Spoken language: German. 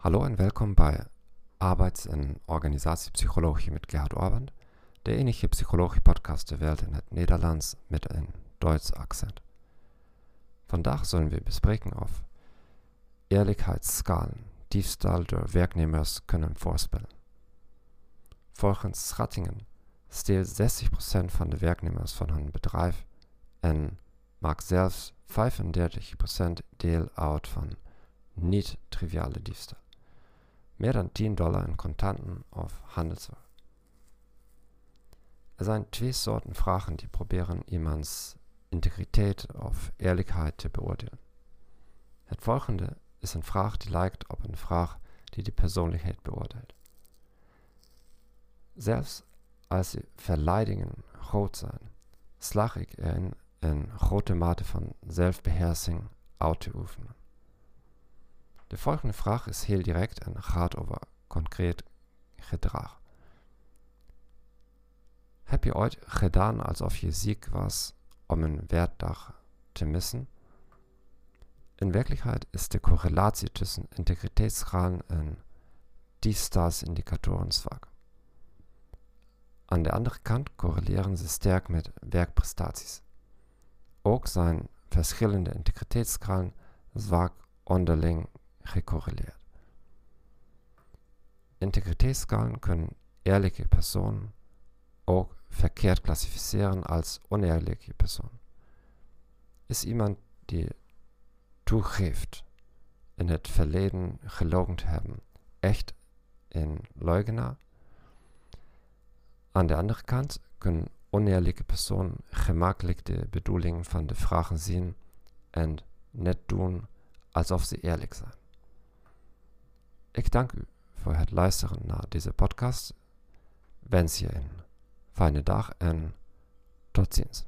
Hallo en welkom bij Arbeids- en Organisatiepsychologie met Gerhard Orband, de enige psychologie-podcast der Welt in het Nederlands met een Duits accent. Vandaag zullen we bespreken of eerlijkheidsskalen diefstal door werknemers kunnen voorspellen. Volgens schattingen steelt 60% van de werknemers van hun bedrijf en maakt zelfs 35% deel uit van niet-triviale diefstal. Meer dan 10 dollar in contanten of handelswaar. Er zijn twee soorten vragen die proberen iemands integriteit of eerlijkheid te beoordelen. Het volgende is een vraag die lijkt op een vraag die de persoonlijkheid beoordeelt. Zelfs als de verleidingen groot zijn, slag ik erin een grote mate van zelfbeheersing uit te. De volgende vraag is heel direct en gaat over concreet gedrag. Heb je ooit gedaan alsof je ziek was om een werkdag te missen? In werkelijkheid is de correlatie tussen integriteitsschalen en diefstalsindicatoren zwak. Aan de andere kant correleren ze sterk met werkprestaties. Ook zijn verschillende integriteitsschalen zwak onderling gekorreleerd. Integritätsskalen können ehrliche Personen ook verkehrt klassificeren als onehrliche Personen. Is iemand die toegeeft in het verleden gelogen te hebben echt een leugenaar? Aan de andere kant kunnen onehrliche Personen gemakkelijk de bedoeling van de vragen zien en net doen alsof ze eerlijk zijn. Ik dank u voor het luisteren naar deze podcast. Wens je een fijne dag en tot ziens.